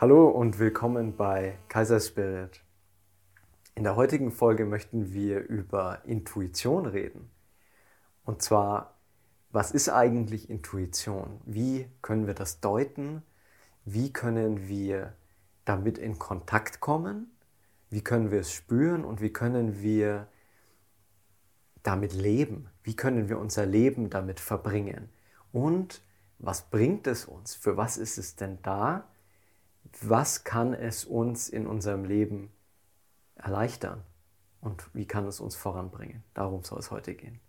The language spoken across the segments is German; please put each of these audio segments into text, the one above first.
Hallo und willkommen bei Kaiser Spirit. In der heutigen Folge möchten wir über Intuition reden. Und zwar, was ist eigentlich Intuition? Wie können wir das deuten? Wie können wir damit in Kontakt kommen? Wie können wir es spüren und wie können wir damit leben? Wie können wir unser Leben damit verbringen? Und was bringt es uns? Für was ist es denn da? Was kann es uns in unserem Leben erleichtern und wie kann es uns voranbringen. Darum soll es heute gehen.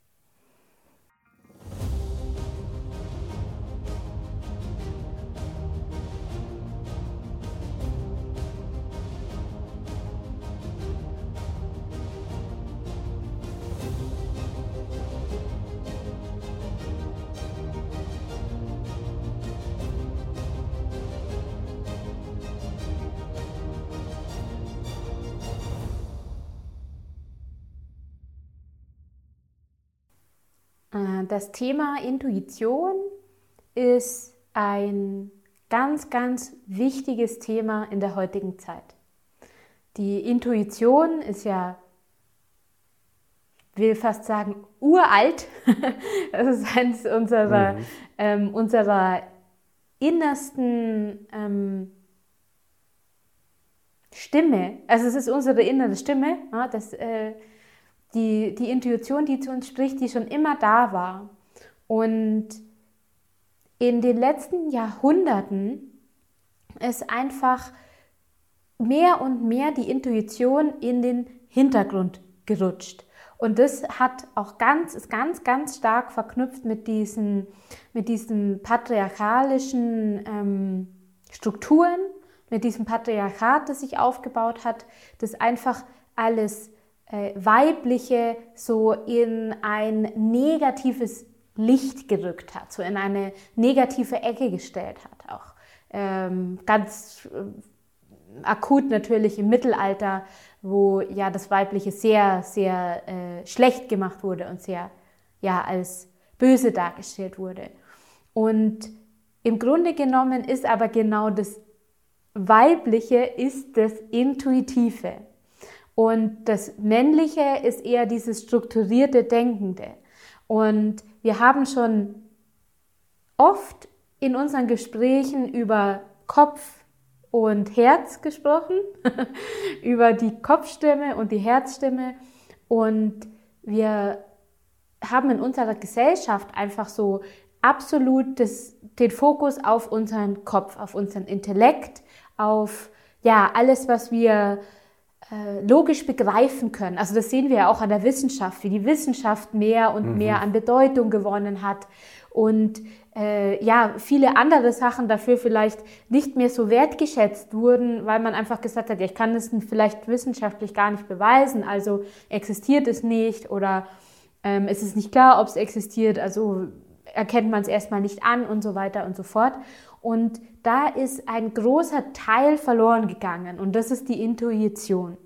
Das Thema Intuition ist ein ganz, ganz wichtiges Thema in der heutigen Zeit. Die Intuition ist ja, ich will fast sagen, uralt. das ist eines unserer, mhm. ähm, unserer innersten ähm, Stimme. Also es ist unsere innere Stimme. Ja, das, äh, die, die Intuition, die zu uns spricht, die schon immer da war. Und in den letzten Jahrhunderten ist einfach mehr und mehr die Intuition in den Hintergrund gerutscht. Und das hat auch ganz, ist ganz, ganz stark verknüpft mit diesen, mit diesen patriarchalischen ähm, Strukturen, mit diesem Patriarchat, das sich aufgebaut hat, das einfach alles Weibliche so in ein negatives Licht gerückt hat, so in eine negative Ecke gestellt hat. Auch ähm, ganz äh, akut natürlich im Mittelalter, wo ja das Weibliche sehr, sehr äh, schlecht gemacht wurde und sehr ja als böse dargestellt wurde. Und im Grunde genommen ist aber genau das Weibliche ist das Intuitive. Und das Männliche ist eher dieses strukturierte Denkende. Und wir haben schon oft in unseren Gesprächen über Kopf und Herz gesprochen, über die Kopfstimme und die Herzstimme. Und wir haben in unserer Gesellschaft einfach so absolut das, den Fokus auf unseren Kopf, auf unseren Intellekt, auf ja alles, was wir logisch begreifen können. Also das sehen wir ja auch an der Wissenschaft, wie die Wissenschaft mehr und mhm. mehr an Bedeutung gewonnen hat und äh, ja, viele andere Sachen dafür vielleicht nicht mehr so wertgeschätzt wurden, weil man einfach gesagt hat, ja, ich kann das vielleicht wissenschaftlich gar nicht beweisen, also existiert es nicht oder ähm, es ist nicht klar, ob es existiert, also erkennt man es erstmal nicht an und so weiter und so fort. Und da ist ein großer Teil verloren gegangen und das ist die Intuition.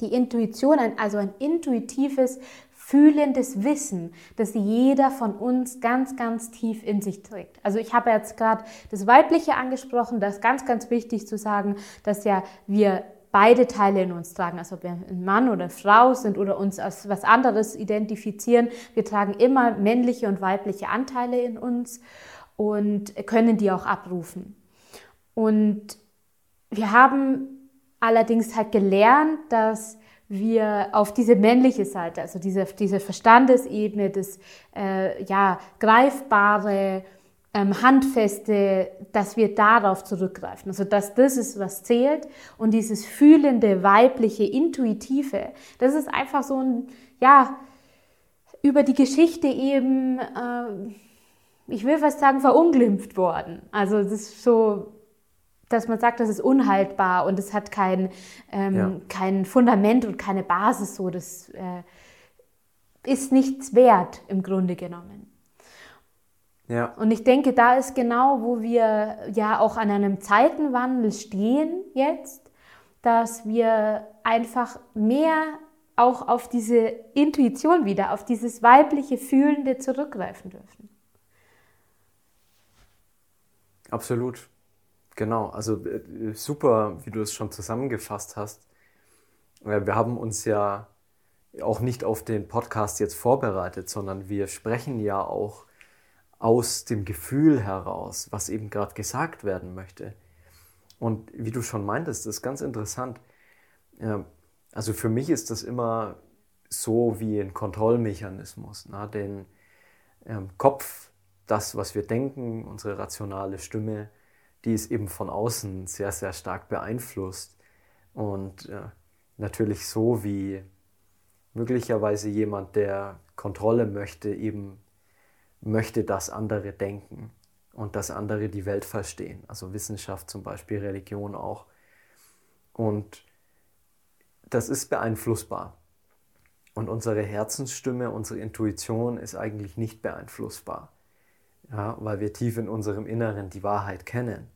Die Intuition, also ein intuitives, fühlendes Wissen, das jeder von uns ganz, ganz tief in sich trägt. Also ich habe jetzt gerade das Weibliche angesprochen, das ist ganz, ganz wichtig zu sagen, dass ja wir beide Teile in uns tragen. Also ob wir ein Mann oder Frau sind oder uns als was anderes identifizieren, wir tragen immer männliche und weibliche Anteile in uns und können die auch abrufen. Und wir haben allerdings halt gelernt, dass wir auf diese männliche Seite, also diese, diese Verstandesebene, das äh, ja, greifbare, ähm, handfeste, dass wir darauf zurückgreifen. Also dass das ist, was zählt und dieses fühlende, weibliche, intuitive, das ist einfach so ein, ja, über die Geschichte eben äh, ich will fast sagen, verunglimpft worden. Also es ist so, dass man sagt, das ist unhaltbar und es hat kein, ähm, ja. kein Fundament und keine Basis. So, das äh, ist nichts wert im Grunde genommen. Ja. Und ich denke, da ist genau, wo wir ja auch an einem Zeitenwandel stehen jetzt, dass wir einfach mehr auch auf diese Intuition wieder, auf dieses weibliche Fühlende zurückgreifen dürfen. Absolut. Genau, also äh, super, wie du es schon zusammengefasst hast. Äh, wir haben uns ja auch nicht auf den Podcast jetzt vorbereitet, sondern wir sprechen ja auch aus dem Gefühl heraus, was eben gerade gesagt werden möchte. Und wie du schon meintest, ist ganz interessant. Also für mich ist das immer so wie ein Kontrollmechanismus, den ähm, Kopf, das, was wir denken, unsere rationale Stimme, die ist eben von außen sehr, sehr stark beeinflusst. Und äh, natürlich so wie möglicherweise jemand, der Kontrolle möchte, eben möchte, dass andere denken und dass andere die Welt verstehen. Also Wissenschaft zum Beispiel, Religion auch. Und das ist beeinflussbar. Und unsere Herzensstimme, unsere Intuition ist eigentlich nicht beeinflussbar, ja, weil wir tief in unserem Inneren die Wahrheit kennen.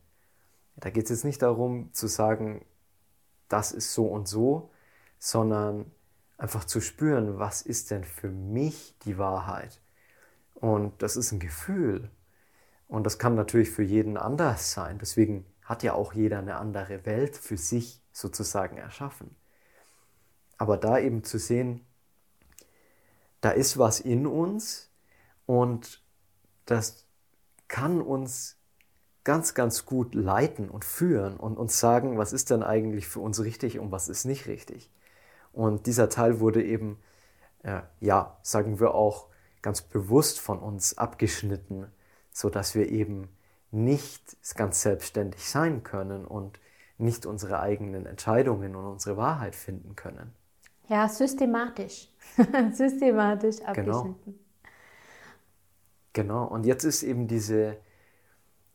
Da geht es jetzt nicht darum zu sagen, das ist so und so, sondern einfach zu spüren, was ist denn für mich die Wahrheit. Und das ist ein Gefühl. Und das kann natürlich für jeden anders sein. Deswegen hat ja auch jeder eine andere Welt für sich sozusagen erschaffen. Aber da eben zu sehen, da ist was in uns und das kann uns ganz, ganz gut leiten und führen und uns sagen, was ist denn eigentlich für uns richtig und was ist nicht richtig. Und dieser Teil wurde eben, äh, ja, sagen wir auch, ganz bewusst von uns abgeschnitten, sodass wir eben nicht ganz selbstständig sein können und nicht unsere eigenen Entscheidungen und unsere Wahrheit finden können. Ja, systematisch. systematisch genau. abgeschnitten. Genau. Genau. Und jetzt ist eben diese,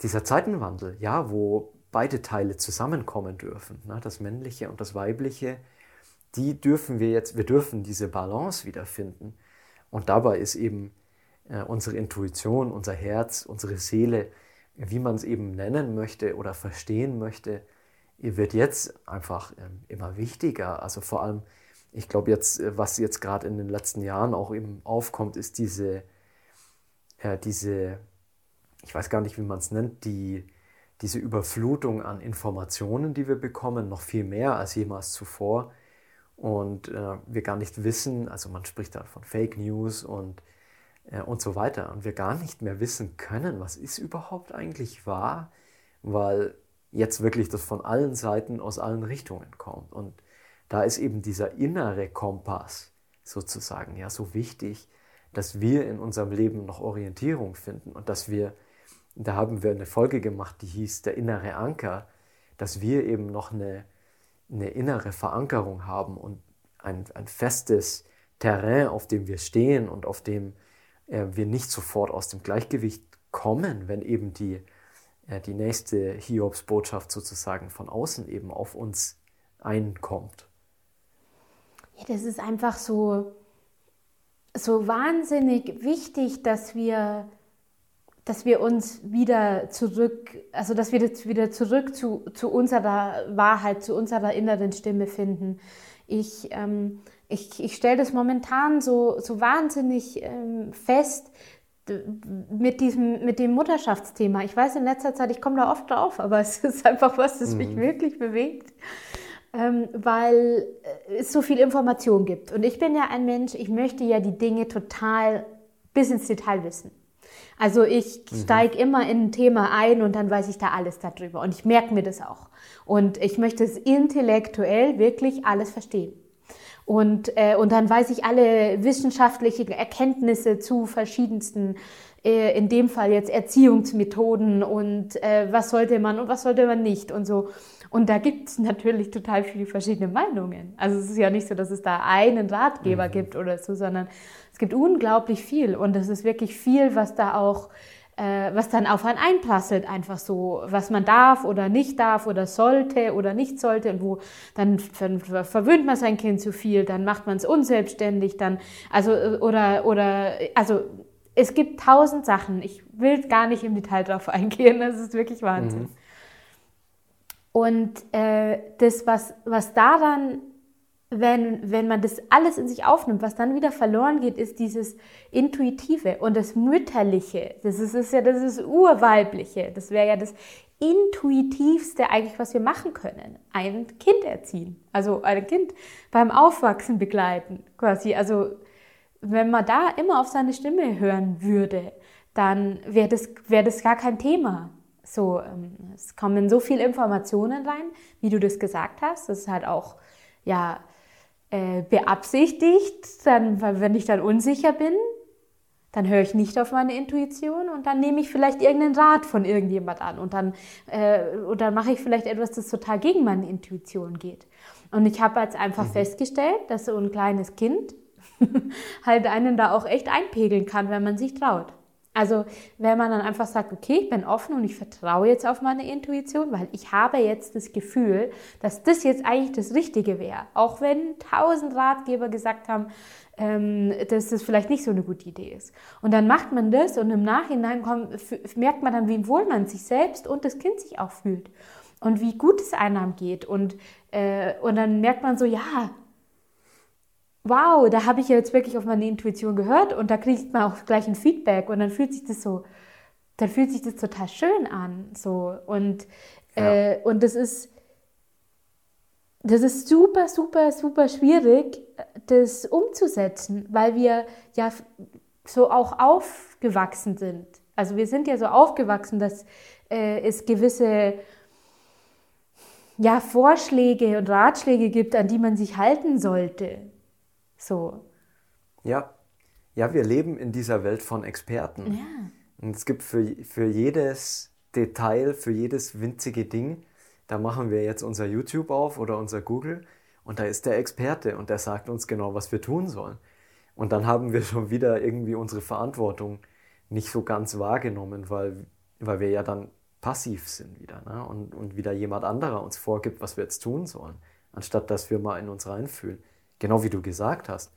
dieser Zeitenwandel, ja, wo beide Teile zusammenkommen dürfen, ne, das Männliche und das Weibliche, die dürfen wir jetzt, wir dürfen diese Balance wiederfinden. Und dabei ist eben äh, unsere Intuition, unser Herz, unsere Seele, wie man es eben nennen möchte oder verstehen möchte, wird jetzt einfach ähm, immer wichtiger. Also vor allem ich glaube jetzt, äh, was jetzt gerade in den letzten Jahren auch eben aufkommt, ist diese, äh, diese, ich weiß gar nicht, wie man es nennt, die, diese Überflutung an Informationen, die wir bekommen, noch viel mehr als jemals zuvor. Und äh, wir gar nicht wissen, also man spricht da von Fake News und, äh, und so weiter. Und wir gar nicht mehr wissen können, was ist überhaupt eigentlich wahr, weil jetzt wirklich das von allen Seiten aus allen Richtungen kommt. Und da ist eben dieser innere Kompass sozusagen ja so wichtig, dass wir in unserem Leben noch Orientierung finden und dass wir, da haben wir eine Folge gemacht, die hieß der innere Anker, dass wir eben noch eine, eine innere Verankerung haben und ein, ein festes Terrain, auf dem wir stehen und auf dem äh, wir nicht sofort aus dem Gleichgewicht kommen, wenn eben die, äh, die nächste Hiobs-Botschaft sozusagen von außen eben auf uns einkommt. Ja, das ist einfach so, so wahnsinnig wichtig, dass wir, dass wir uns wieder zurück, also dass wir wieder zurück zu, zu unserer Wahrheit, zu unserer inneren Stimme finden. Ich, ähm, ich, ich stelle das momentan so, so wahnsinnig ähm, fest, mit diesem, mit dem Mutterschaftsthema. Ich weiß in letzter Zeit, ich komme da oft drauf, aber es ist einfach was, das mich mhm. wirklich bewegt weil äh, es so viel Information gibt. Und ich bin ja ein Mensch, ich möchte ja die Dinge total bis ins Detail wissen. Also ich mhm. steige immer in ein Thema ein und dann weiß ich da alles darüber. Und ich merke mir das auch. Und ich möchte es intellektuell wirklich alles verstehen. Und, äh, und dann weiß ich alle wissenschaftlichen Erkenntnisse zu verschiedensten, äh, in dem Fall jetzt Erziehungsmethoden und äh, was sollte man und was sollte man nicht und so. Und da gibt es natürlich total viele verschiedene Meinungen. Also es ist ja nicht so, dass es da einen Ratgeber mhm. gibt oder so, sondern es gibt unglaublich viel. Und es ist wirklich viel, was da auch, äh, was dann auf einen einprasselt, einfach so, was man darf oder nicht darf oder sollte oder nicht sollte. Und wo dann ver verwöhnt man sein Kind zu viel, dann macht man es unselbstständig, dann, also, oder, oder, also, es gibt tausend Sachen. Ich will gar nicht im Detail drauf eingehen. Das ist wirklich Wahnsinn. Mhm. Und äh, das, was, was daran, wenn, wenn man das alles in sich aufnimmt, was dann wieder verloren geht, ist dieses Intuitive und das Mütterliche. Das ist, ist ja das ist Urweibliche. Das wäre ja das intuitivste eigentlich, was wir machen können. Ein Kind erziehen. Also ein Kind beim Aufwachsen begleiten, quasi. Also wenn man da immer auf seine Stimme hören würde, dann wäre das, wär das gar kein Thema. So, ähm, es kommen so viele Informationen rein, wie du das gesagt hast. Das ist halt auch, ja, äh, beabsichtigt, dann, wenn ich dann unsicher bin, dann höre ich nicht auf meine Intuition und dann nehme ich vielleicht irgendeinen Rat von irgendjemand an und dann, äh, und dann mache ich vielleicht etwas, das total gegen meine Intuition geht. Und ich habe jetzt einfach mhm. festgestellt, dass so ein kleines Kind halt einen da auch echt einpegeln kann, wenn man sich traut. Also wenn man dann einfach sagt, okay, ich bin offen und ich vertraue jetzt auf meine Intuition, weil ich habe jetzt das Gefühl, dass das jetzt eigentlich das Richtige wäre. Auch wenn tausend Ratgeber gesagt haben, ähm, dass das vielleicht nicht so eine gute Idee ist. Und dann macht man das und im Nachhinein kommt, merkt man dann, wie wohl man sich selbst und das Kind sich auch fühlt. Und wie gut es einem geht. Und, äh, und dann merkt man so, ja, wow, da habe ich ja jetzt wirklich auf meine Intuition gehört und da kriegt man auch gleich ein Feedback und dann fühlt sich das so, dann fühlt sich das total schön an. So. Und, ja. äh, und das ist, das ist super, super, super schwierig, das umzusetzen, weil wir ja so auch aufgewachsen sind. Also wir sind ja so aufgewachsen, dass äh, es gewisse ja, Vorschläge und Ratschläge gibt, an die man sich halten sollte. So. Ja. Ja, wir leben in dieser Welt von Experten. Ja. Und es gibt für, für jedes Detail, für jedes winzige Ding, da machen wir jetzt unser YouTube auf oder unser Google und da ist der Experte und der sagt uns genau, was wir tun sollen. Und dann haben wir schon wieder irgendwie unsere Verantwortung nicht so ganz wahrgenommen, weil, weil wir ja dann passiv sind wieder ne? und, und wieder jemand anderer uns vorgibt, was wir jetzt tun sollen, anstatt dass wir mal in uns reinfühlen genau wie du gesagt hast,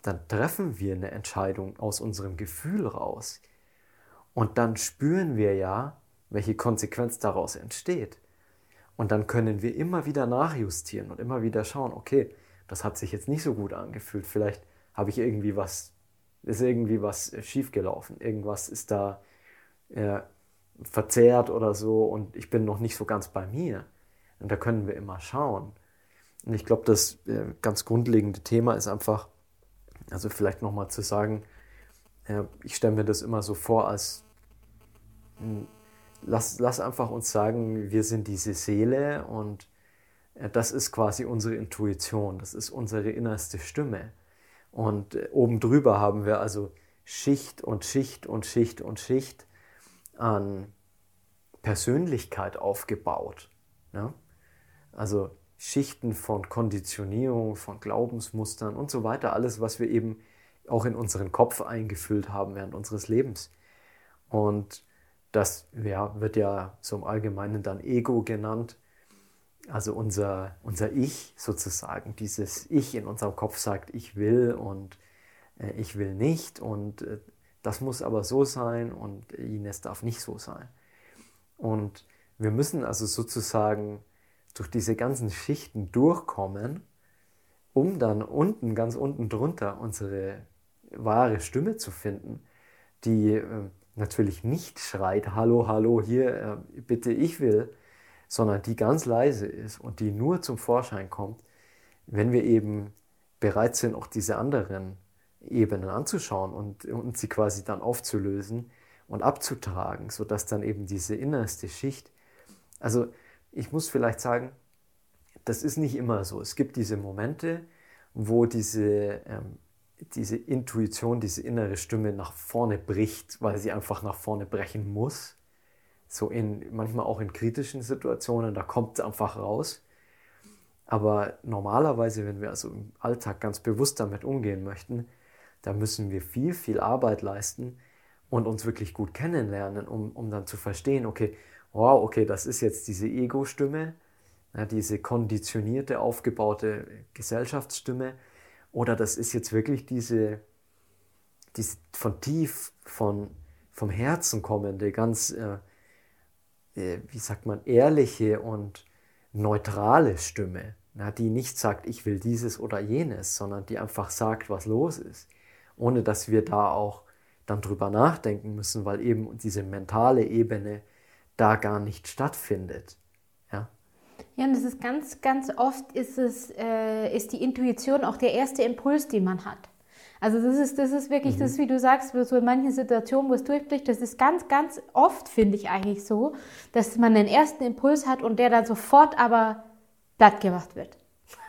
dann treffen wir eine Entscheidung aus unserem Gefühl raus. Und dann spüren wir ja, welche Konsequenz daraus entsteht. Und dann können wir immer wieder nachjustieren und immer wieder schauen, okay, das hat sich jetzt nicht so gut angefühlt. Vielleicht habe ich irgendwie was, ist irgendwie was schiefgelaufen. Irgendwas ist da äh, verzerrt oder so und ich bin noch nicht so ganz bei mir. Und da können wir immer schauen. Und ich glaube, das äh, ganz grundlegende Thema ist einfach, also vielleicht nochmal zu sagen, äh, ich stelle mir das immer so vor, als hm, lass, lass einfach uns sagen, wir sind diese Seele und äh, das ist quasi unsere Intuition, das ist unsere innerste Stimme. Und oben drüber haben wir also Schicht und Schicht und Schicht und Schicht an Persönlichkeit aufgebaut. Ja? Also Schichten von Konditionierung, von Glaubensmustern und so weiter, alles, was wir eben auch in unseren Kopf eingefüllt haben während unseres Lebens. Und das ja, wird ja im Allgemeinen dann Ego genannt. Also unser, unser Ich sozusagen, dieses Ich in unserem Kopf sagt, ich will und äh, ich will nicht und äh, das muss aber so sein und Ines darf nicht so sein. Und wir müssen also sozusagen durch diese ganzen Schichten durchkommen, um dann unten, ganz unten drunter unsere wahre Stimme zu finden, die äh, natürlich nicht schreit, hallo, hallo, hier, äh, bitte, ich will, sondern die ganz leise ist und die nur zum Vorschein kommt, wenn wir eben bereit sind, auch diese anderen Ebenen anzuschauen und, und sie quasi dann aufzulösen und abzutragen, sodass dann eben diese innerste Schicht, also ich muss vielleicht sagen, das ist nicht immer so. Es gibt diese Momente, wo diese, ähm, diese Intuition, diese innere Stimme nach vorne bricht, weil sie einfach nach vorne brechen muss. So in, manchmal auch in kritischen Situationen, da kommt es einfach raus. Aber normalerweise, wenn wir also im Alltag ganz bewusst damit umgehen möchten, da müssen wir viel, viel Arbeit leisten und uns wirklich gut kennenlernen, um, um dann zu verstehen, okay, wow, okay, das ist jetzt diese Ego-Stimme, diese konditionierte, aufgebaute Gesellschaftsstimme, oder das ist jetzt wirklich diese, diese von tief, von, vom Herzen kommende, ganz, äh, äh, wie sagt man, ehrliche und neutrale Stimme, ja, die nicht sagt, ich will dieses oder jenes, sondern die einfach sagt, was los ist, ohne dass wir da auch dann drüber nachdenken müssen, weil eben diese mentale Ebene da gar nicht stattfindet. Ja, ja und das ist ganz, ganz oft ist, es, äh, ist die Intuition auch der erste Impuls, den man hat. Also das ist, das ist wirklich, mhm. das wie du sagst, so in manchen Situationen, wo es durchbricht, das ist ganz, ganz oft, finde ich eigentlich so, dass man den ersten Impuls hat und der dann sofort aber platt gemacht wird.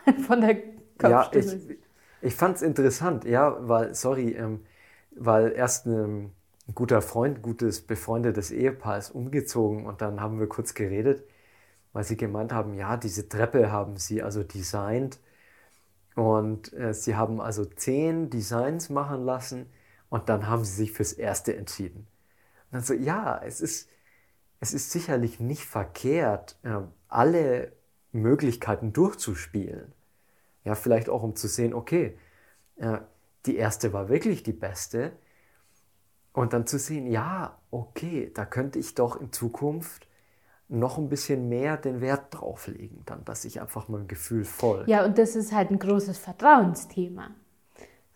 Von der Kopfstimme. Ja, ich, ich fand es interessant, ja, weil, sorry, ähm, weil erst ein, ein guter Freund, gutes befreundetes Ehepaar ist umgezogen und dann haben wir kurz geredet, weil sie gemeint haben, ja, diese Treppe haben sie also designt und äh, sie haben also zehn Designs machen lassen und dann haben sie sich fürs erste entschieden. Und dann so, ja, es ist, es ist sicherlich nicht verkehrt, äh, alle Möglichkeiten durchzuspielen. Ja, vielleicht auch um zu sehen, okay, äh, die erste war wirklich die beste. Und dann zu sehen, ja, okay, da könnte ich doch in Zukunft noch ein bisschen mehr den Wert drauf legen, dann, dass ich einfach meinem Gefühl folge. Ja, und das ist halt ein großes Vertrauensthema.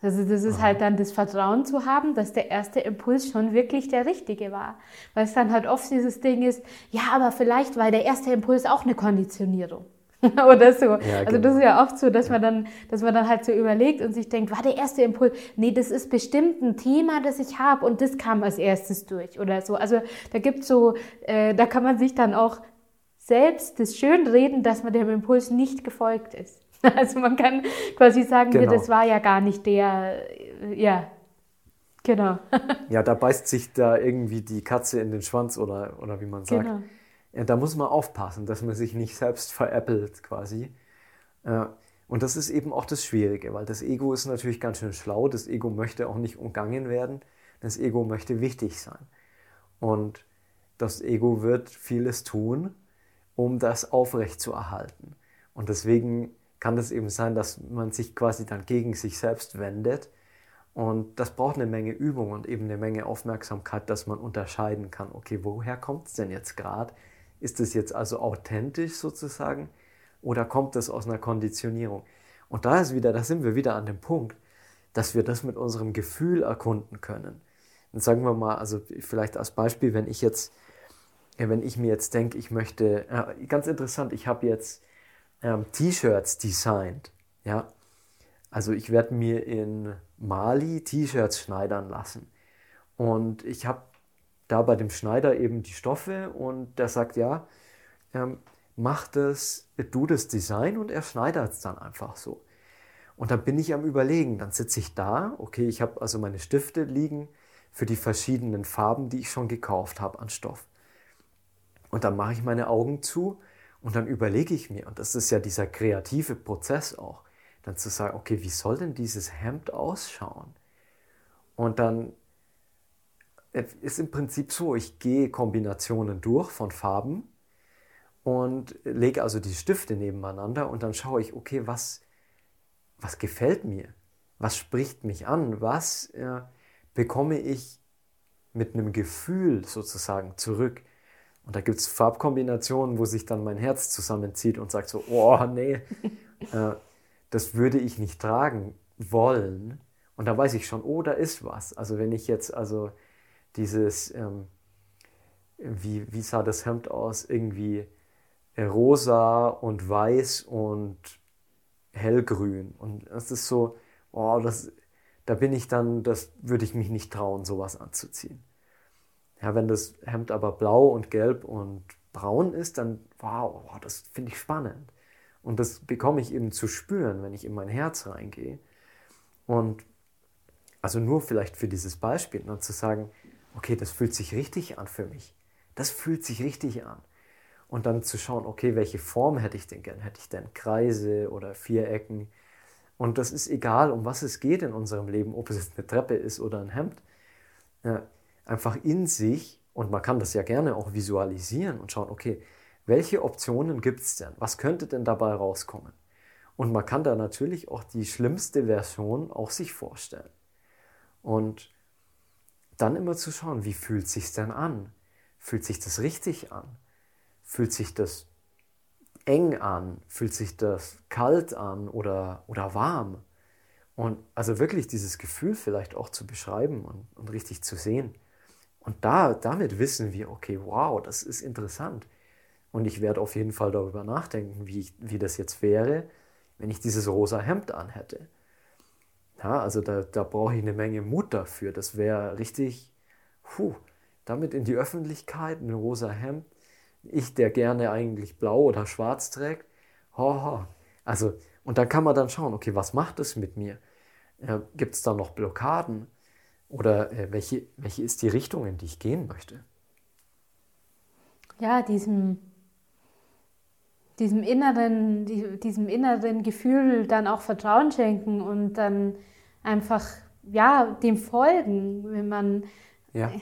Also das ist Aha. halt dann das Vertrauen zu haben, dass der erste Impuls schon wirklich der richtige war. Weil es dann halt oft dieses Ding ist, ja, aber vielleicht war der erste Impuls auch eine Konditionierung. Oder so. Ja, also genau. das ist ja oft so, dass man dann, dass man dann halt so überlegt und sich denkt, war der erste Impuls, nee, das ist bestimmt ein Thema, das ich habe und das kam als erstes durch oder so. Also da gibt so, äh, da kann man sich dann auch selbst das schön reden, dass man dem Impuls nicht gefolgt ist. Also man kann quasi sagen, genau. das war ja gar nicht der, äh, ja, genau. Ja, da beißt sich da irgendwie die Katze in den Schwanz oder, oder wie man sagt. Genau. Da muss man aufpassen, dass man sich nicht selbst veräppelt quasi. Und das ist eben auch das Schwierige, weil das Ego ist natürlich ganz schön schlau. Das Ego möchte auch nicht umgangen werden. Das Ego möchte wichtig sein. Und das Ego wird vieles tun, um das aufrechtzuerhalten. Und deswegen kann es eben sein, dass man sich quasi dann gegen sich selbst wendet. Und das braucht eine Menge Übung und eben eine Menge Aufmerksamkeit, dass man unterscheiden kann, okay, woher kommt es denn jetzt gerade? Ist es jetzt also authentisch sozusagen oder kommt es aus einer Konditionierung? Und da ist wieder, da sind wir wieder an dem Punkt, dass wir das mit unserem Gefühl erkunden können. Und sagen wir mal, also vielleicht als Beispiel, wenn ich jetzt, wenn ich mir jetzt denke, ich möchte, ganz interessant, ich habe jetzt ähm, T-Shirts designt, ja. Also ich werde mir in Mali T-Shirts schneidern lassen. Und ich habe da bei dem Schneider eben die Stoffe und der sagt, ja, ähm, mach das, du das Design und er schneidert es dann einfach so. Und dann bin ich am Überlegen, dann sitze ich da, okay, ich habe also meine Stifte liegen für die verschiedenen Farben, die ich schon gekauft habe an Stoff. Und dann mache ich meine Augen zu und dann überlege ich mir, und das ist ja dieser kreative Prozess auch, dann zu sagen, okay, wie soll denn dieses Hemd ausschauen? Und dann ist im Prinzip so, ich gehe Kombinationen durch von Farben und lege also die Stifte nebeneinander und dann schaue ich, okay, was, was gefällt mir? Was spricht mich an? Was äh, bekomme ich mit einem Gefühl sozusagen zurück? Und da gibt es Farbkombinationen, wo sich dann mein Herz zusammenzieht und sagt so, oh nee, äh, das würde ich nicht tragen wollen. Und da weiß ich schon, oh, da ist was. Also wenn ich jetzt also dieses, ähm, wie, wie sah das Hemd aus? Irgendwie rosa und weiß und hellgrün. Und das ist so, oh, das, da bin ich dann, das würde ich mich nicht trauen, sowas anzuziehen. Ja, wenn das Hemd aber blau und gelb und braun ist, dann, wow, wow das finde ich spannend. Und das bekomme ich eben zu spüren, wenn ich in mein Herz reingehe. Und also nur vielleicht für dieses Beispiel, dann zu sagen, okay, das fühlt sich richtig an für mich. Das fühlt sich richtig an. Und dann zu schauen, okay, welche Form hätte ich denn gern? Hätte ich denn Kreise oder Vierecken? Und das ist egal, um was es geht in unserem Leben, ob es jetzt eine Treppe ist oder ein Hemd. Ja, einfach in sich, und man kann das ja gerne auch visualisieren und schauen, okay, welche Optionen gibt es denn? Was könnte denn dabei rauskommen? Und man kann da natürlich auch die schlimmste Version auch sich vorstellen. Und dann immer zu schauen, wie fühlt sich denn an? Fühlt sich das richtig an? Fühlt sich das eng an? Fühlt sich das kalt an oder, oder warm? Und also wirklich dieses Gefühl vielleicht auch zu beschreiben und, und richtig zu sehen. Und da, damit wissen wir, okay, wow, das ist interessant. Und ich werde auf jeden Fall darüber nachdenken, wie, ich, wie das jetzt wäre, wenn ich dieses rosa Hemd anhätte. Ja, also da, da brauche ich eine Menge Mut dafür. Das wäre richtig, puh, damit in die Öffentlichkeit, ein rosa Hemd. Ich, der gerne eigentlich blau oder schwarz trägt. Ho, ho. Also, und dann kann man dann schauen, okay, was macht es mit mir? Äh, Gibt es da noch Blockaden? Oder äh, welche, welche ist die Richtung, in die ich gehen möchte? Ja, diesem, diesem, inneren, diesem inneren Gefühl dann auch Vertrauen schenken und dann einfach ja, dem folgen, wenn man ja.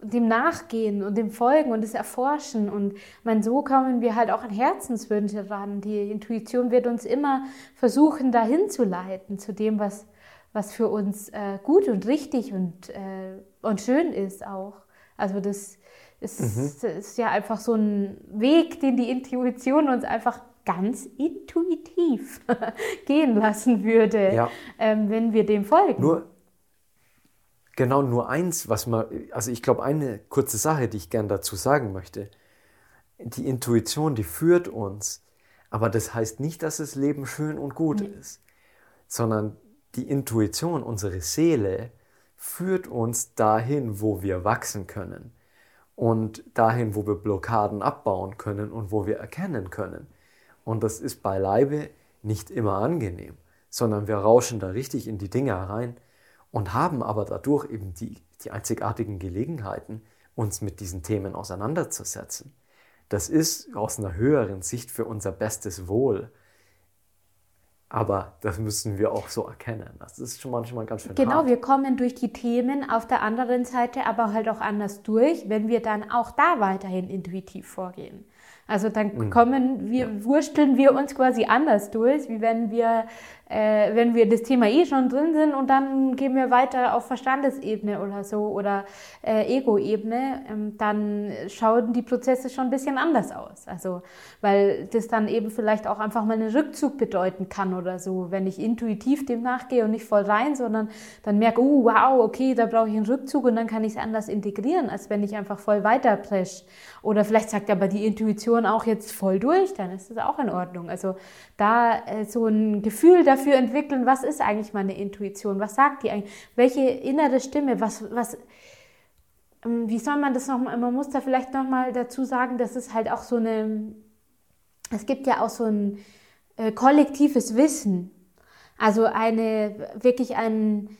dem nachgehen und dem folgen und es erforschen. Und man, so kommen wir halt auch an Herzenswünsche ran. Die Intuition wird uns immer versuchen, dahin zu leiten, zu dem, was, was für uns äh, gut und richtig und, äh, und schön ist auch. Also das ist, mhm. ist ja einfach so ein Weg, den die Intuition uns einfach ganz intuitiv gehen lassen würde, ja. ähm, wenn wir dem folgen. Nur, genau, nur eins, was man, also ich glaube, eine kurze Sache, die ich gern dazu sagen möchte. Die Intuition, die führt uns, aber das heißt nicht, dass das Leben schön und gut nee. ist, sondern die Intuition, unsere Seele, führt uns dahin, wo wir wachsen können und dahin, wo wir Blockaden abbauen können und wo wir erkennen können. Und das ist beileibe nicht immer angenehm, sondern wir rauschen da richtig in die Dinge herein und haben aber dadurch eben die, die einzigartigen Gelegenheiten, uns mit diesen Themen auseinanderzusetzen. Das ist aus einer höheren Sicht für unser bestes Wohl aber das müssen wir auch so erkennen. Das ist schon manchmal ganz schön Genau, hart. wir kommen durch die Themen auf der anderen Seite aber halt auch anders durch, wenn wir dann auch da weiterhin intuitiv vorgehen. Also dann mhm. kommen wir, ja. wursteln wir uns quasi anders durch, wie wenn wir äh, wenn wir das Thema eh schon drin sind und dann gehen wir weiter auf Verstandesebene oder so oder äh, Ego-Ebene, ähm, dann schauen die Prozesse schon ein bisschen anders aus. Also, weil das dann eben vielleicht auch einfach mal einen Rückzug bedeuten kann oder so, wenn ich intuitiv dem nachgehe und nicht voll rein, sondern dann merke, oh wow, okay, da brauche ich einen Rückzug und dann kann ich es anders integrieren, als wenn ich einfach voll weiterpresch. Oder vielleicht sagt aber die Intuition auch jetzt voll durch, dann ist das auch in Ordnung. Also da äh, so ein Gefühl dafür dafür entwickeln, was ist eigentlich meine Intuition? Was sagt die eigentlich? Welche innere Stimme? Was, was, ähm, wie soll man das nochmal? Man muss da vielleicht nochmal dazu sagen, dass es halt auch so eine, es gibt ja auch so ein äh, kollektives Wissen. Also eine, wirklich ein,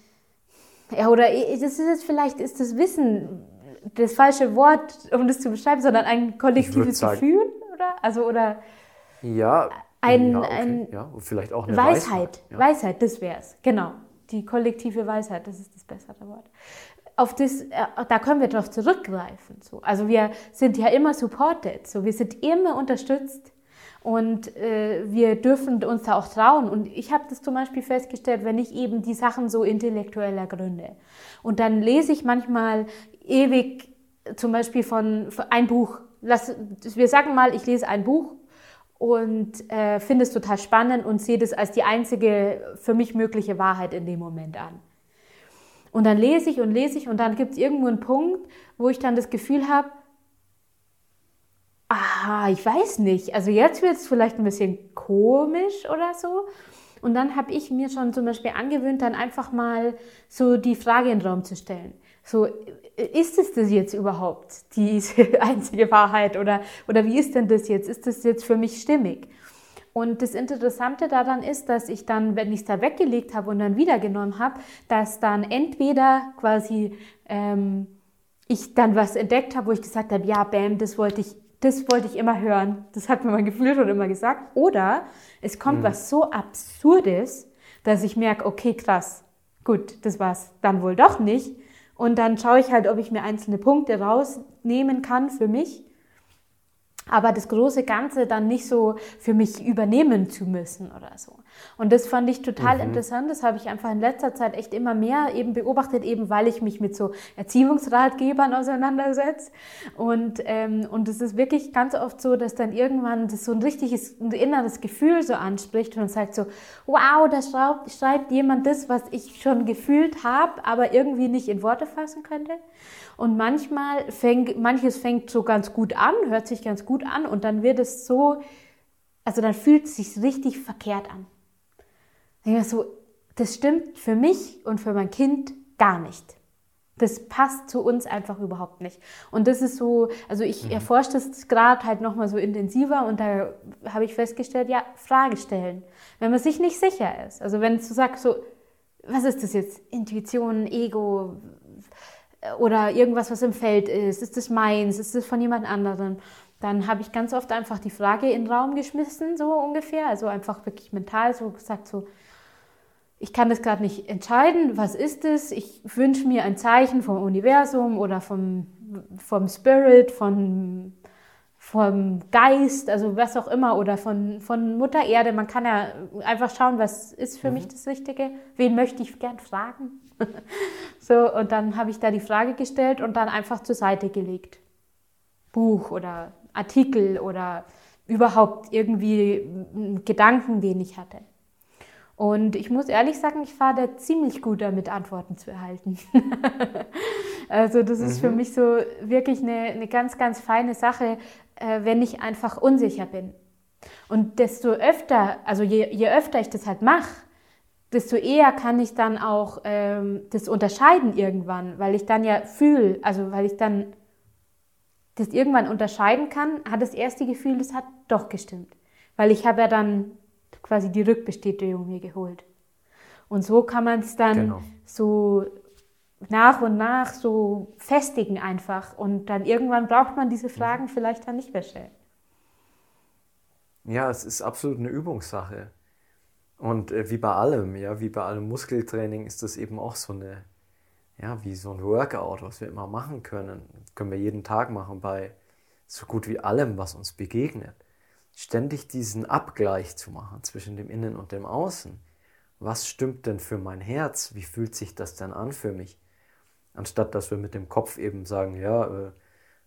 ja, oder das ist jetzt vielleicht, ist das Wissen das falsche Wort, um das zu beschreiben, sondern ein kollektives Gefühl, oder? Also, oder. Ja, ein, ja, okay. ein ja, vielleicht auch eine Weisheit. Weisheit, ja. Weisheit das wäre es. Genau. Die kollektive Weisheit, das ist das bessere Wort. Auf das, äh, da können wir darauf zurückgreifen. So. Also wir sind ja immer supported, so. wir sind immer unterstützt und äh, wir dürfen uns da auch trauen. Und ich habe das zum Beispiel festgestellt, wenn ich eben die Sachen so intellektuell ergründe. Und dann lese ich manchmal ewig zum Beispiel von, von ein Buch. Lass, wir sagen mal, ich lese ein Buch und äh, finde es total spannend und sehe das als die einzige für mich mögliche Wahrheit in dem Moment an. Und dann lese ich und lese ich und dann gibt es irgendwo einen Punkt, wo ich dann das Gefühl habe, ah, ich weiß nicht, also jetzt wird es vielleicht ein bisschen komisch oder so. Und dann habe ich mir schon zum Beispiel angewöhnt, dann einfach mal so die Frage in den Raum zu stellen. So, ist es das jetzt überhaupt, diese einzige Wahrheit? Oder, oder wie ist denn das jetzt? Ist das jetzt für mich stimmig? Und das Interessante daran ist, dass ich dann, wenn ich es da weggelegt habe und dann wiedergenommen habe, dass dann entweder quasi ähm, ich dann was entdeckt habe, wo ich gesagt habe, ja, bam, das wollte ich, das wollte ich immer hören. Das hat mir mein Gefühl schon immer gesagt. Oder es kommt mhm. was so Absurdes, dass ich merke, okay, krass, gut, das war es dann wohl doch nicht. Und dann schaue ich halt, ob ich mir einzelne Punkte rausnehmen kann für mich. Aber das große Ganze dann nicht so für mich übernehmen zu müssen oder so. Und das fand ich total mhm. interessant. Das habe ich einfach in letzter Zeit echt immer mehr eben beobachtet, eben weil ich mich mit so Erziehungsratgebern auseinandersetze. Und, ähm, und es ist wirklich ganz oft so, dass dann irgendwann das so ein richtiges ein inneres Gefühl so anspricht und sagt so, wow, da schreibt, schreibt jemand das, was ich schon gefühlt habe, aber irgendwie nicht in Worte fassen könnte. Und manchmal fängt, manches fängt so ganz gut an, hört sich ganz gut an und dann wird es so, also dann fühlt es sich richtig verkehrt an. So, das stimmt für mich und für mein Kind gar nicht. Das passt zu uns einfach überhaupt nicht. Und das ist so, also ich mhm. erforsche das gerade halt nochmal so intensiver und da habe ich festgestellt, ja, Frage stellen. Wenn man sich nicht sicher ist. Also wenn du sagst so, was ist das jetzt? Intuition, Ego, oder irgendwas, was im Feld ist, ist das meins, ist das von jemand anderem, dann habe ich ganz oft einfach die Frage in den Raum geschmissen, so ungefähr, also einfach wirklich mental so gesagt, so, ich kann das gerade nicht entscheiden, was ist es, ich wünsche mir ein Zeichen vom Universum oder vom, vom Spirit, von, vom Geist, also was auch immer, oder von, von Mutter Erde. Man kann ja einfach schauen, was ist für mhm. mich das Richtige, wen möchte ich gern fragen. so, und dann habe ich da die Frage gestellt und dann einfach zur Seite gelegt. Buch oder Artikel oder überhaupt irgendwie Gedanken, den ich hatte. Und ich muss ehrlich sagen, ich fahre da ziemlich gut damit, Antworten zu erhalten. also das ist mhm. für mich so wirklich eine, eine ganz, ganz feine Sache, äh, wenn ich einfach unsicher bin. Und desto öfter, also je, je öfter ich das halt mache, desto eher kann ich dann auch ähm, das unterscheiden irgendwann, weil ich dann ja fühle, also weil ich dann das irgendwann unterscheiden kann, hat das erste Gefühl, das hat doch gestimmt. Weil ich habe ja dann quasi die Rückbestätigung mir geholt. Und so kann man es dann genau. so nach und nach so festigen einfach. Und dann irgendwann braucht man diese Fragen vielleicht dann nicht mehr stellen. Ja, es ist absolut eine Übungssache. Und äh, wie bei allem, ja, wie bei allem Muskeltraining ist das eben auch so eine, ja, wie so ein Workout, was wir immer machen können. Können wir jeden Tag machen bei so gut wie allem, was uns begegnet. Ständig diesen Abgleich zu machen zwischen dem Innen und dem Außen. Was stimmt denn für mein Herz? Wie fühlt sich das denn an für mich? Anstatt dass wir mit dem Kopf eben sagen, ja, äh,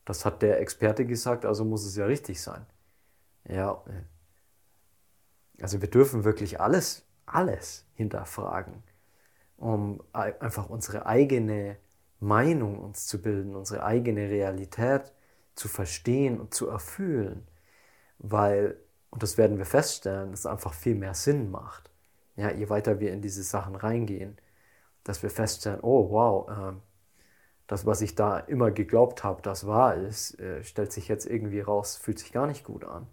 das hat der Experte gesagt, also muss es ja richtig sein. Ja, äh, also wir dürfen wirklich alles, alles hinterfragen, um einfach unsere eigene Meinung uns zu bilden, unsere eigene Realität zu verstehen und zu erfüllen, weil, und das werden wir feststellen, es einfach viel mehr Sinn macht. Ja, je weiter wir in diese Sachen reingehen, dass wir feststellen, oh wow, äh, das, was ich da immer geglaubt habe, das wahr ist, äh, stellt sich jetzt irgendwie raus, fühlt sich gar nicht gut an.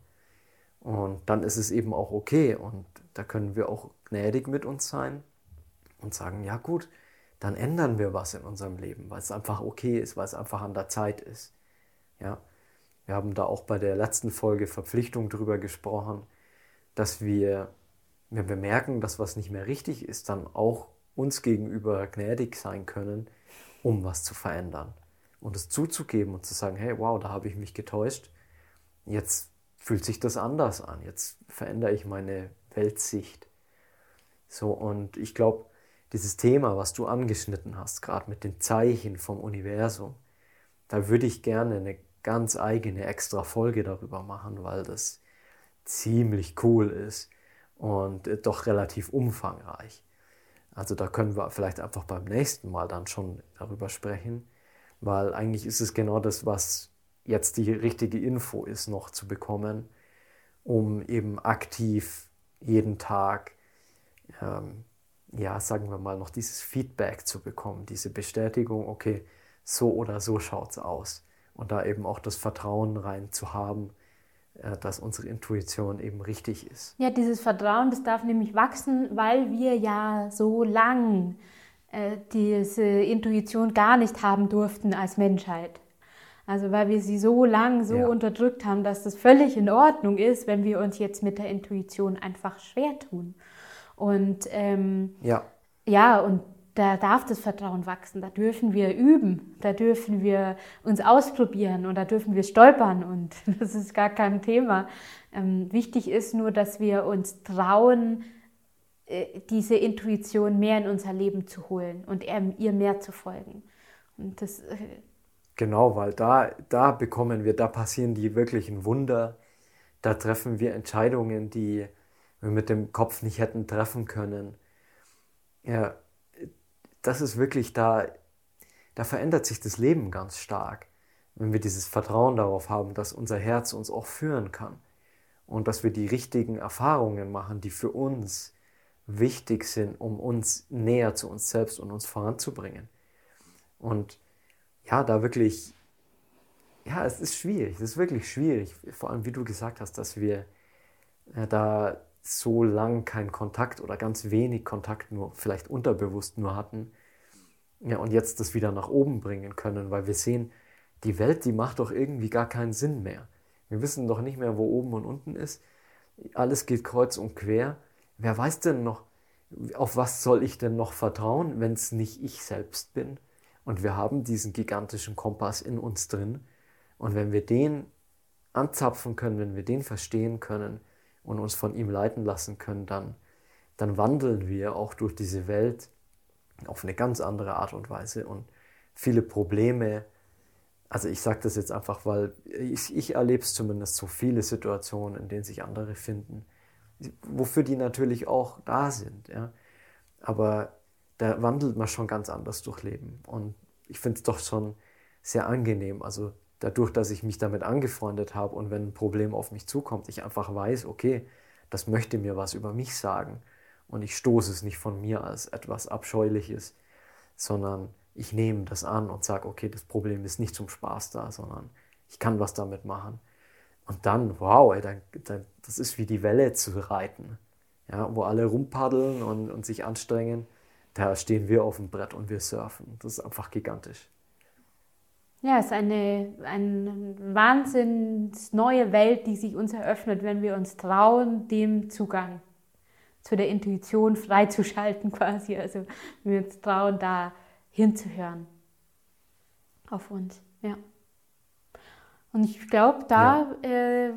Und dann ist es eben auch okay und da können wir auch gnädig mit uns sein und sagen, ja gut, dann ändern wir was in unserem Leben, weil es einfach okay ist, weil es einfach an der Zeit ist. Ja, wir haben da auch bei der letzten Folge Verpflichtung drüber gesprochen, dass wir, wenn wir merken, dass was nicht mehr richtig ist, dann auch uns gegenüber gnädig sein können, um was zu verändern. Und es zuzugeben und zu sagen, hey, wow, da habe ich mich getäuscht. Jetzt fühlt sich das anders an. Jetzt verändere ich meine Weltsicht. So, und ich glaube, dieses Thema, was du angeschnitten hast, gerade mit den Zeichen vom Universum, da würde ich gerne eine ganz eigene extra Folge darüber machen, weil das ziemlich cool ist und doch relativ umfangreich. Also da können wir vielleicht einfach beim nächsten Mal dann schon darüber sprechen, weil eigentlich ist es genau das, was jetzt die richtige Info ist, noch zu bekommen, um eben aktiv jeden Tag, ähm, ja, sagen wir mal, noch dieses Feedback zu bekommen, diese Bestätigung, okay, so oder so schaut es aus. Und da eben auch das Vertrauen rein zu haben, äh, dass unsere Intuition eben richtig ist. Ja, dieses Vertrauen, das darf nämlich wachsen, weil wir ja so lang äh, diese Intuition gar nicht haben durften als Menschheit. Also weil wir sie so lang so ja. unterdrückt haben, dass das völlig in Ordnung ist, wenn wir uns jetzt mit der Intuition einfach schwer tun. Und ähm, ja. ja, und da darf das Vertrauen wachsen, da dürfen wir üben, da dürfen wir uns ausprobieren und da dürfen wir stolpern und das ist gar kein Thema. Ähm, wichtig ist nur, dass wir uns trauen, äh, diese Intuition mehr in unser Leben zu holen und ihr mehr zu folgen. Und das, äh genau, weil da, da bekommen wir, da passieren die wirklichen Wunder, da treffen wir Entscheidungen, die wir mit dem Kopf nicht hätten treffen können. Ja, das ist wirklich da, da verändert sich das Leben ganz stark, wenn wir dieses Vertrauen darauf haben, dass unser Herz uns auch führen kann und dass wir die richtigen Erfahrungen machen, die für uns wichtig sind, um uns näher zu uns selbst und uns voranzubringen. Und ja, da wirklich, ja, es ist schwierig, es ist wirklich schwierig, vor allem wie du gesagt hast, dass wir ja, da so lang keinen Kontakt oder ganz wenig Kontakt nur, vielleicht unterbewusst nur hatten. Ja, und jetzt das wieder nach oben bringen können, weil wir sehen, die Welt, die macht doch irgendwie gar keinen Sinn mehr. Wir wissen doch nicht mehr, wo oben und unten ist. Alles geht kreuz und quer. Wer weiß denn noch, auf was soll ich denn noch vertrauen, wenn es nicht ich selbst bin? Und wir haben diesen gigantischen Kompass in uns drin. Und wenn wir den anzapfen können, wenn wir den verstehen können, und uns von ihm leiten lassen können, dann, dann wandeln wir auch durch diese Welt auf eine ganz andere Art und Weise und viele Probleme. Also ich sage das jetzt einfach, weil ich, ich erlebe es zumindest so viele Situationen, in denen sich andere finden, wofür die natürlich auch da sind. Ja? Aber da wandelt man schon ganz anders durch Leben. Und ich finde es doch schon sehr angenehm. Also dadurch, dass ich mich damit angefreundet habe und wenn ein Problem auf mich zukommt, ich einfach weiß, okay, das möchte mir was über mich sagen und ich stoße es nicht von mir als etwas Abscheuliches, sondern ich nehme das an und sage, okay, das Problem ist nicht zum Spaß da, sondern ich kann was damit machen. Und dann, wow, ey, dann, dann, das ist wie die Welle zu reiten, ja, wo alle rumpaddeln und, und sich anstrengen. Da stehen wir auf dem Brett und wir surfen. Das ist einfach gigantisch. Ja, es ist eine, eine wahnsinns neue Welt, die sich uns eröffnet, wenn wir uns trauen, dem Zugang zu der Intuition freizuschalten quasi. Also wenn wir uns trauen, da hinzuhören auf uns. Ja. Und ich glaube, da ja. äh,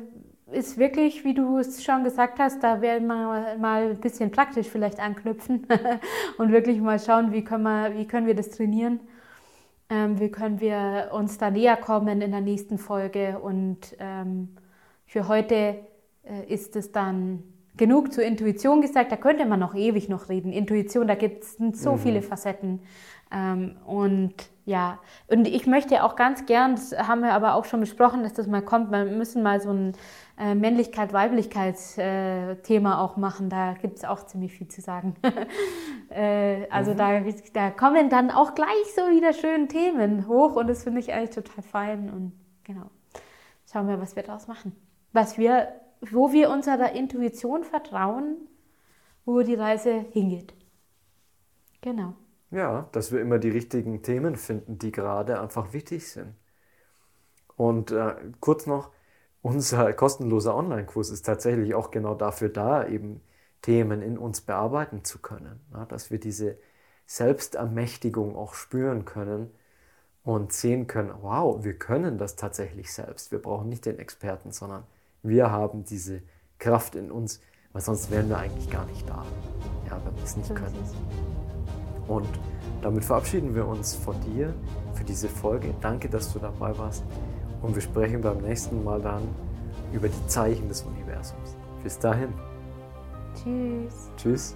ist wirklich, wie du es schon gesagt hast, da werden wir mal ein bisschen praktisch vielleicht anknüpfen und wirklich mal schauen, wie können wir, wie können wir das trainieren ähm, wie können wir uns da näher kommen in der nächsten Folge. Und ähm, für heute äh, ist es dann genug zur Intuition gesagt. Da könnte man noch ewig noch reden. Intuition, da gibt es so mhm. viele Facetten. Ähm, und ja, und ich möchte auch ganz gern, das haben wir aber auch schon besprochen, dass das mal kommt, wir müssen mal so ein äh, Männlichkeit-Weiblichkeit-Thema äh, auch machen. Da gibt es auch ziemlich viel zu sagen. äh, also mhm. da, da kommen dann auch gleich so wieder schöne Themen hoch und das finde ich eigentlich total fein. Und genau, schauen wir, was wir daraus machen. Was wir, wo wir unserer Intuition vertrauen, wo die Reise hingeht. Genau. Ja, dass wir immer die richtigen Themen finden, die gerade einfach wichtig sind. Und äh, kurz noch, unser kostenloser Online-Kurs ist tatsächlich auch genau dafür da, eben Themen in uns bearbeiten zu können. Ja, dass wir diese Selbstermächtigung auch spüren können und sehen können, wow, wir können das tatsächlich selbst. Wir brauchen nicht den Experten, sondern wir haben diese Kraft in uns, weil sonst wären wir eigentlich gar nicht da, ja, wenn wir es nicht können. Und damit verabschieden wir uns von dir für diese Folge. Danke, dass du dabei warst. Und wir sprechen beim nächsten Mal dann über die Zeichen des Universums. Bis dahin. Tschüss. Tschüss.